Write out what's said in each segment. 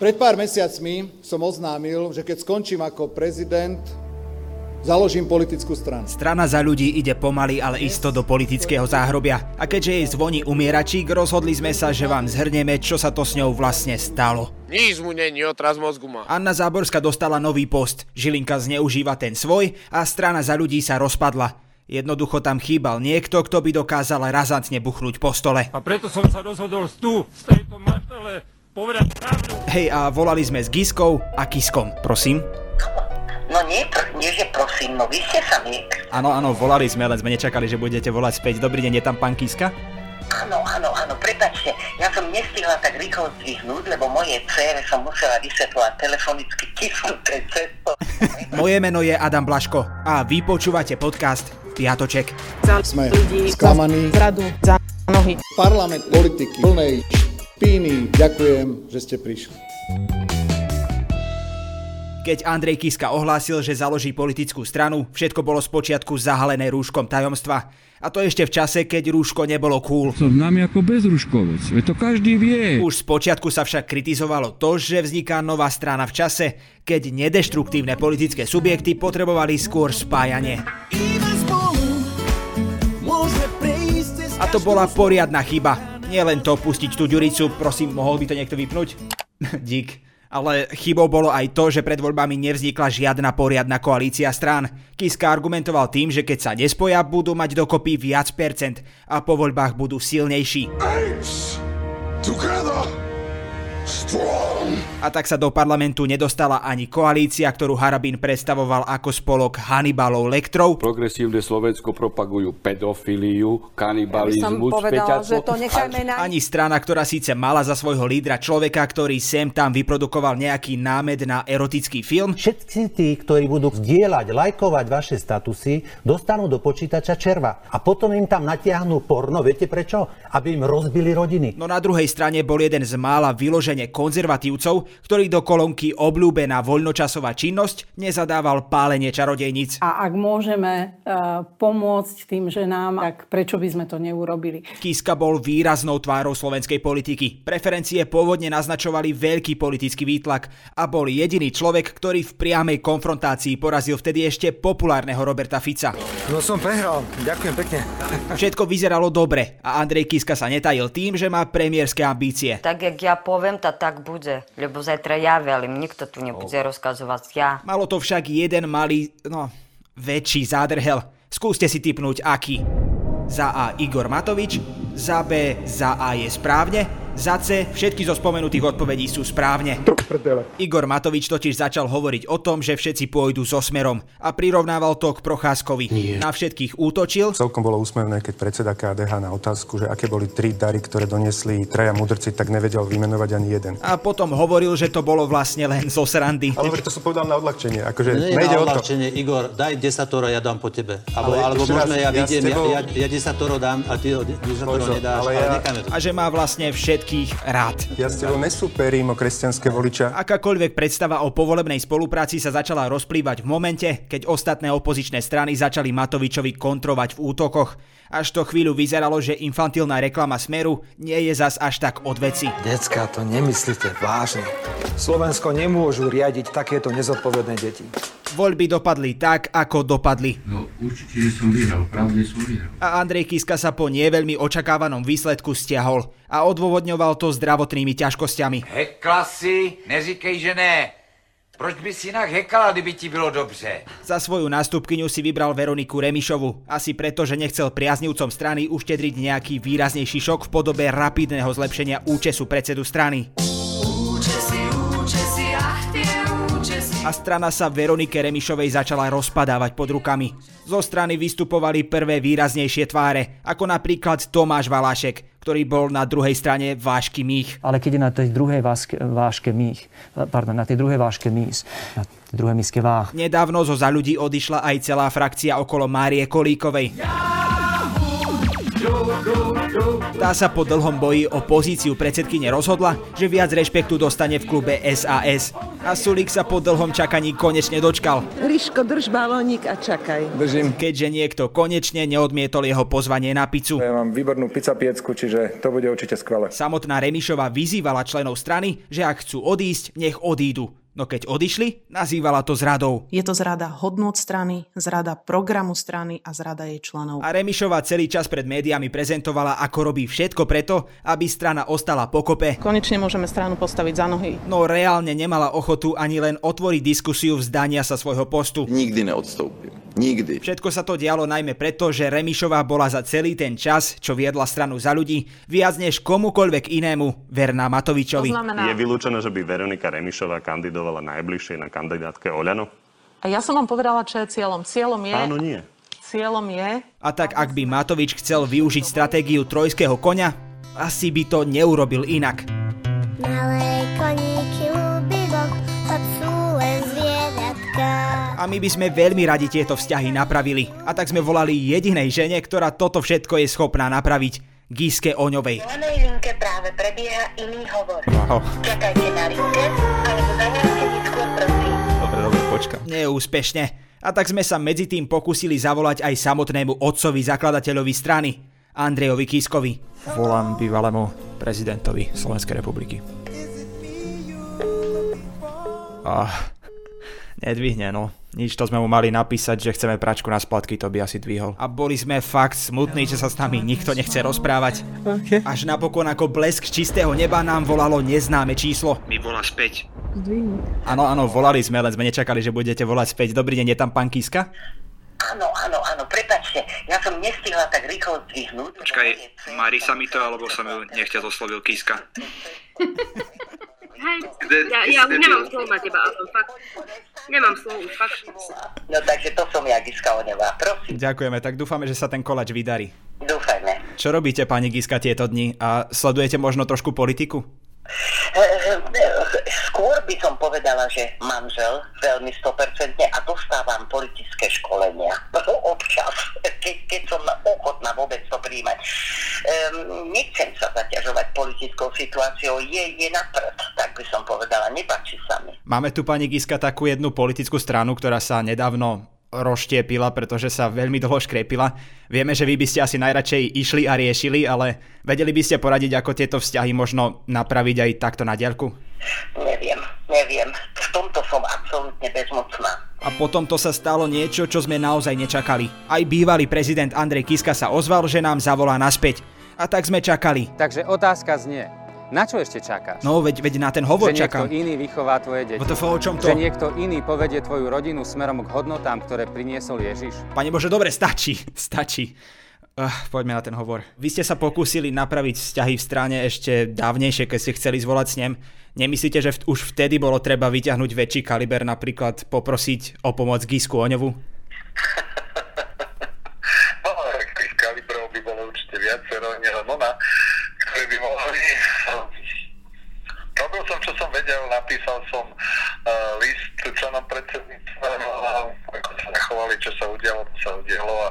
Pred pár mesiacmi som oznámil, že keď skončím ako prezident, Založím politickú stranu. Strana za ľudí ide pomaly, ale isto do politického záhrobia. A keďže jej zvoní umieračík, rozhodli sme sa, že vám zhrnieme, čo sa to s ňou vlastne stalo. Nič mu není, otraz mozgu má. Anna Záborská dostala nový post, Žilinka zneužíva ten svoj a strana za ľudí sa rozpadla. Jednoducho tam chýbal niekto, kto by dokázal razantne buchnúť po stole. A preto som sa rozhodol tu, z tejto maštele, povedať pravdu. Hej, a volali sme s Giskou a Kiskom. Prosím? No nie, pr- nie, že prosím, no vy ste sa mi... Áno, áno, volali sme, len sme nečakali, že budete volať späť. Dobrý deň, je tam pán Kiska? Áno, áno, áno, prepačte, ja som nestihla tak rýchlo zdvihnúť, lebo mojej dcére som musela vysvetľovať telefonicky kysnuté cesto. Moje meno je Adam Blaško a vy počúvate podcast Piatoček. Sme sklamaní. zradu, za nohy. Parlament politiky plnej špíny. Ďakujem, že ste prišli. Keď Andrej Kiska ohlásil, že založí politickú stranu, všetko bolo spočiatku zahalené rúškom tajomstva. A to ešte v čase, keď rúško nebolo cool. Som známy ako bezruškovec, veď to každý vie. Už z počiatku sa však kritizovalo to, že vzniká nová strana v čase, keď nedeštruktívne politické subjekty potrebovali skôr spájanie. A to bola poriadna chyba. Nielen to pustiť tú ďuricu, prosím, mohol by to niekto vypnúť? Dík. Ale chybou bolo aj to, že pred voľbami nevznikla žiadna poriadna koalícia strán. Kiska argumentoval tým, že keď sa nespoja, budú mať dokopy viac percent a po voľbách budú silnejší. A tak sa do parlamentu nedostala ani koalícia, ktorú Harabín predstavoval ako spolok Hannibalov lektrov, Progresívne Slovensko propagujú pedofíliu, kanibalizmus, povedal, že to nechajme na... ani strana, ktorá síce mala za svojho lídra človeka, ktorý sem tam vyprodukoval nejaký námed na erotický film, Všetci tí, ktorí budú zdieľať, lajkovať vaše statusy, dostanú do počítača červa. A potom im tam natiahnú porno. Viete prečo? Aby im rozbili rodiny. No na druhej strane bol jeden z mála vyložene konzervatívcov, ktorý do kolónky obľúbená voľnočasová činnosť nezadával pálenie čarodejníc. A ak môžeme uh, pomôcť tým ženám, tak prečo by sme to neurobili? Kiska bol výraznou tvárou slovenskej politiky. Preferencie pôvodne naznačovali veľký politický výtlak a bol jediný človek, ktorý v priamej konfrontácii porazil vtedy ešte populárneho Roberta Fica. No som prehral, ďakujem pekne. Všetko vyzeralo dobre a Andrej Kiska sa netajil tým, že má premiérske ambície. Tak jak ja poviem, tak bude. Lebo zajtra ja velím, nikto tu nebude rozkazovať. Ja. Malo to však jeden malý, no, väčší zádrhel. Skúste si typnúť aký. Za A Igor Matovič, za B za A je správne, za C všetky zo spomenutých odpovedí sú správne. Igor Matovič totiž začal hovoriť o tom, že všetci pôjdu so smerom a prirovnával to k Procházkovi. Na všetkých útočil, Celkom bolo úsmevné, keď predseda KDH na otázku, že aké boli tri dary, ktoré doniesli traja mudrci, tak nevedel vymenovať ani jeden. a potom hovoril, že to bolo vlastne len zo srandy. Ale hovorí, to som povedal na odľahčenie, akože Nie, nejde na o to. odľahčenie, Igor, daj desatoro, ja dám po tebe. Alebo, Ale alebo môžeme, ja, ja tebou- ja, ja, ja desatoro dám a ty desatoro Božo, nedáš, ale ale, ja- to. A že má vlastne všetkých rád. Ja s tebou nesúperím o kresťanské voliča. Akákoľvek predstava o povolebnej spolupráci sa začala rozplývať v momente, keď ostatné opozičné strany začali Matovičovi kontrovať v útokoch. Až to chvíľu vyzeralo, že infantilná reklama Smeru nie je zas až tak od veci. Decka, to nemyslíte vážne. Slovensko nemôžu riadiť takéto nezodpovedné deti. Voľby dopadli tak, ako dopadli. No určite, že som vyhral, pravde som vyhral. A Andrej Kiska sa po neveľmi očakávanom výsledku stiahol a odôvodňoval to zdravotnými ťažkosťami. Hekla si, neříkej, že ne. Proč by si jinak hekala, kdyby ti bylo dobře? Za svoju nástupkyňu si vybral Veroniku Remišovu, asi preto, že nechcel priaznivcom strany uštedriť nejaký výraznejší šok v podobe rapidného zlepšenia účesu predsedu strany. A strana sa Veronike Remišovej začala rozpadávať pod rukami. Zo strany vystupovali prvé výraznejšie tváre, ako napríklad Tomáš Valášek, ktorý bol na druhej strane vášky mých. Ale keď je na tej druhej váške, váške mých, pardon, na tej druhej váške mís, na tej druhej miske váh, Nedávno zo za ľudí odišla aj celá frakcia okolo Márie Kolíkovej. Tá sa po dlhom boji o pozíciu predsedkyne rozhodla, že viac rešpektu dostane v klube SAS. A Sulík sa po dlhom čakaní konečne dočkal. Liško, drž balónik a čakaj. Držím. Keďže niekto konečne neodmietol jeho pozvanie na pizzu. Ja mám výbornú pizza piecku, čiže to bude určite skvelé. Samotná Remišová vyzývala členov strany, že ak chcú odísť, nech odídu. No keď odišli, nazývala to zradou. Je to zrada hodnot strany, zrada programu strany a zrada jej členov. A Remišová celý čas pred médiami prezentovala, ako robí všetko preto, aby strana ostala pokope. Konečne môžeme stranu postaviť za nohy. No reálne nemala ochotu ani len otvoriť diskusiu vzdania sa svojho postu. Nikdy neodstúpim. Nikdy. Všetko sa to dialo najmä preto, že Remišová bola za celý ten čas, čo viedla stranu za ľudí, viac než komukoľvek inému verná Matovičovi. To znamená... Je vylúčené, že by Veronika Remišová kandidovala najbližšie na kandidátke Oľano? A ja som vám povedala, čo je cieľom. Cieľom je... Áno, nie. Cieľom je... A tak ak by Matovič chcel využiť stratégiu trojského konia, asi by to neurobil inak. Malé koníky ľúbivok, sú len zvieratka. A my by sme veľmi radi tieto vzťahy napravili. A tak sme volali jedinej žene, ktorá toto všetko je schopná napraviť. Giske Oňovej. Na linke práve prebieha iný hovor. Wow. Čakajte na linke, alebo prosím. Počkam. Neúspešne. A tak sme sa medzi tým pokúsili zavolať aj samotnému otcovi zakladateľovi strany, Andrejovi Kiskovi. Volám bývalému prezidentovi Slovenskej republiky. Ah, nedvihne, no. Nič, to sme mu mali napísať, že chceme pračku na splatky, to by asi dvihol. A boli sme fakt smutní, že sa s nami nikto nechce rozprávať. Okay. Až napokon ako blesk čistého neba nám volalo neznáme číslo. Mi volá späť. Áno, áno, volali sme, len sme nečakali, že budete volať späť. Dobrý deň, je tam pán Kiska? Áno, áno, áno, prepačte, ja som nestihla tak rýchlo zdvihnúť. Počkaj, Mari sa mi to, alebo som ju nechťa zoslovil Kiska? Hej, ja, ja už nemám slovo na teba, ale fakt, nemám slovo už, fakt. No takže to som ja, Giska Onevá, prosím. Ďakujeme, tak dúfame, že sa ten kolač vydarí. Dúfajme. Čo robíte, pani Giska, tieto dni? A sledujete možno trošku politiku? Skôr by som povedala, že manžel veľmi 100% a dostávam politické školenia. Občas, keď, keď som ochotná vôbec to príjmať. Um, nechcem sa zaťažovať politickou situáciou, je, je na prd, nepáči sa mi. Máme tu, pani Giska, takú jednu politickú stranu, ktorá sa nedávno roštiepila, pretože sa veľmi dlho škrepila. Vieme, že vy by ste asi najradšej išli a riešili, ale vedeli by ste poradiť, ako tieto vzťahy možno napraviť aj takto na diaľku? Neviem, neviem. V tomto som absolútne bezmocná. A potom to sa stalo niečo, čo sme naozaj nečakali. Aj bývalý prezident Andrej Kiska sa ozval, že nám zavolá naspäť. A tak sme čakali. Takže otázka znie, na čo ešte čakáš? No, veď, veď na ten hovor že čakám. Že niekto iný vychová tvoje deti. WTF, o čom to? Že niekto iný povedie tvoju rodinu smerom k hodnotám, ktoré priniesol Ježiš. Pane Bože, dobre, stačí, stačí. Uh, poďme na ten hovor. Vy ste sa pokúsili napraviť vzťahy v strane ešte dávnejšie, keď ste chceli zvolať snem. Nemyslíte, že v, už vtedy bolo treba vyťahnuť väčší kaliber, napríklad poprosiť o pomoc Gisku Oňovu? no, tých kalibrov by bolo určite viacero, nielen ona, ktoré by mohli Robil som, čo som vedel, napísal som uh, list členom predsedníctva, ako sa zachovali, čo sa udialo, to sa udialo a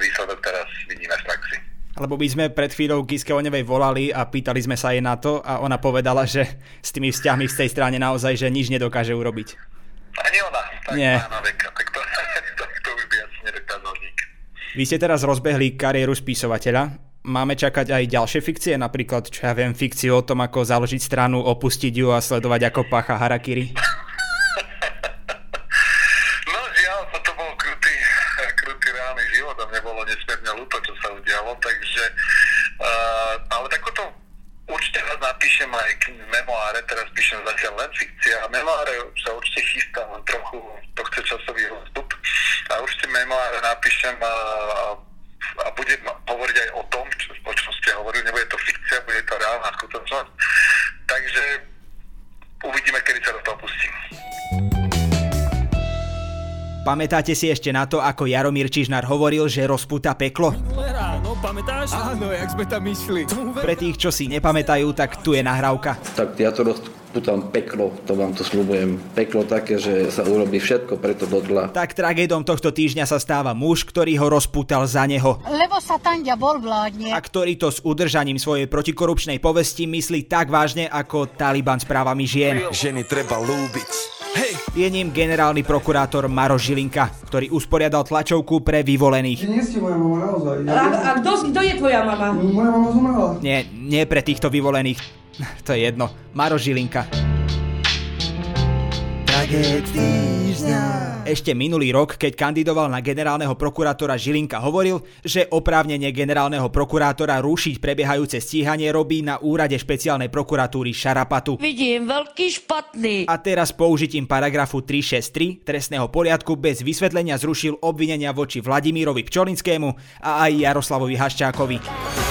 výsledok teraz vidíme v praxi. Lebo by sme pred chvíľou Giske Onevej volali a pýtali sme sa jej na to a ona povedala, že s tými vzťahmi v tej strane naozaj, že nič nedokáže urobiť. Ani ona, tak Nie. veka, tak to, tak to by asi nedokázal nik. Vy ste teraz rozbehli kariéru spisovateľa. Máme čakať aj ďalšie fikcie, napríklad, čo ja viem, fikciu o tom, ako založiť stranu, opustiť ju a sledovať, ako pácha harakiri? No žiaľ, to bol krutý, krutý reálny život a mne bolo nesmierne ľúto, čo sa udialo, takže, uh, ale takúto určite raz napíšem aj k memoáre, teraz píšem zatiaľ len fikcia a memoáre sa určite chystá, len trochu to časový odstup a určite memoáre napíšem a, a budem hovoriť aj o tom, čo, o čom ste hovorili, nebude to fikcia, bude to reálna skutočnosť. Takže uvidíme, kedy sa do toho pustím. Pamätáte si ešte na to, ako Jaromír Čižnár hovoril, že rozputa peklo? Ráno, pamätáš? Áno, jak sme tam išli. Pre tých, čo si nepamätajú, tak tu je nahrávka. Tak ja to roz, tam peklo, to vám to slúbujem. Peklo také, že sa urobí všetko preto do dla. Tak tragédom tohto týždňa sa stáva muž, ktorý ho rozputal za neho Lebo sa tam bol vládne. a ktorý to s udržaním svojej protikorupčnej povesti myslí tak vážne ako Taliban s právami žien. Ženy treba lúbiť. Hej! Je ním generálny prokurátor Maro Žilinka, ktorý usporiadal tlačovku pre vyvolených. Nie ste moja mama naozaj. A, a kto, kto je tvoja mama? Moja mama zomrela. Nie, nie pre týchto vyvolených. To je jedno. Maro Žilinka. Ešte minulý rok, keď kandidoval na generálneho prokurátora Žilinka, hovoril, že oprávnenie generálneho prokurátora rušiť prebiehajúce stíhanie robí na úrade špeciálnej prokuratúry Šarapatu. Vidím, veľký špatný. A teraz použitím paragrafu 363 trestného poriadku bez vysvetlenia zrušil obvinenia voči Vladimírovi Pčolinskému a aj Jaroslavovi Haščákovi.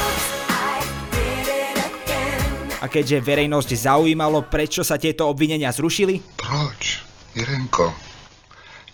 A keďže verejnosť zaujímalo, prečo sa tieto obvinenia zrušili, Proč, Jirenko?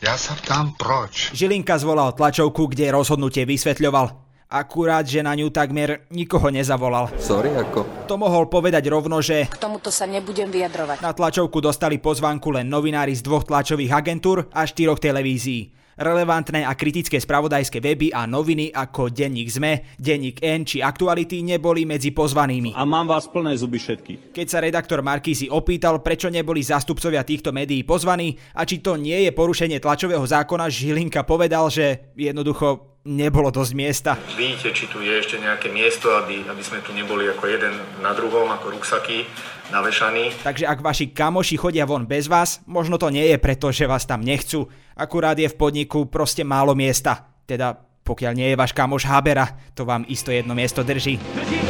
Ja sa ptám proč. Žilinka zvolal tlačovku, kde rozhodnutie vysvetľoval. Akurát, že na ňu takmer nikoho nezavolal. Sorry, ako? To mohol povedať rovno, že K tomuto sa nebudem vyjadrovať. na tlačovku dostali pozvánku len novinári z dvoch tlačových agentúr a štyroch televízií. Relevantné a kritické spravodajské weby a noviny ako Denník ZME, Denník N či Aktuality neboli medzi pozvanými. A mám vás plné zuby všetkých. Keď sa redaktor Markízy opýtal, prečo neboli zástupcovia týchto médií pozvaní a či to nie je porušenie tlačového zákona, Žilinka povedal, že jednoducho nebolo dosť miesta. Vidíte, či tu je ešte nejaké miesto, aby, aby sme tu neboli ako jeden na druhom, ako ruksaky navešaní. Takže ak vaši kamoši chodia von bez vás, možno to nie je preto, že vás tam nechcú. Akurát je v podniku proste málo miesta. Teda pokiaľ nie je váš kamoš Habera, to vám isto jedno miesto drží. Teraz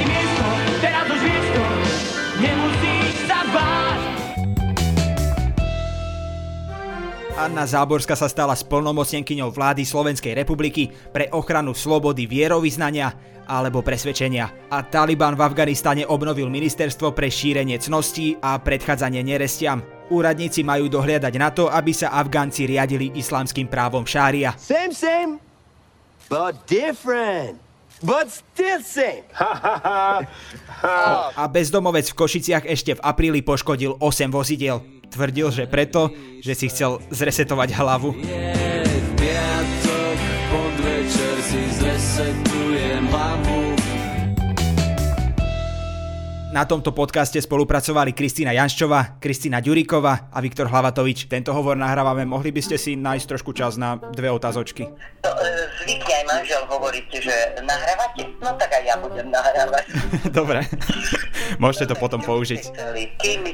Anna Záborská sa stala splnomocnenkyňou vlády Slovenskej republiky pre ochranu slobody vierovýznania alebo presvedčenia. A Taliban v Afganistane obnovil ministerstvo pre šírenie cností a predchádzanie nerestiam. Úradníci majú dohliadať na to, aby sa Afgánci riadili islamským právom šária. Same, same, but different. But still same. A bezdomovec v Košiciach ešte v apríli poškodil 8 vozidiel. Tvrdil, že preto, že si chcel zresetovať hlavu. piatok, podvečer si zresetujem hlavu. Na tomto podcaste spolupracovali Kristýna Janščová, Kristýna Ďuríková a Viktor Hlavatovič. Tento hovor nahrávame, mohli by ste si nájsť trošku čas na dve otázočky. To, e, zvykne aj manžel hovoriť, že nahrávate? No tak aj ja budem nahrávať. Dobre, môžete to potom použiť.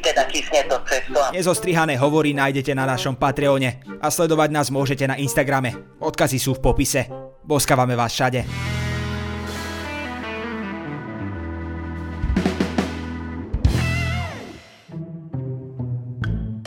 Teda Nezostrihané hovory nájdete na našom Patreone a sledovať nás môžete na Instagrame. Odkazy sú v popise. Boskávame vás všade.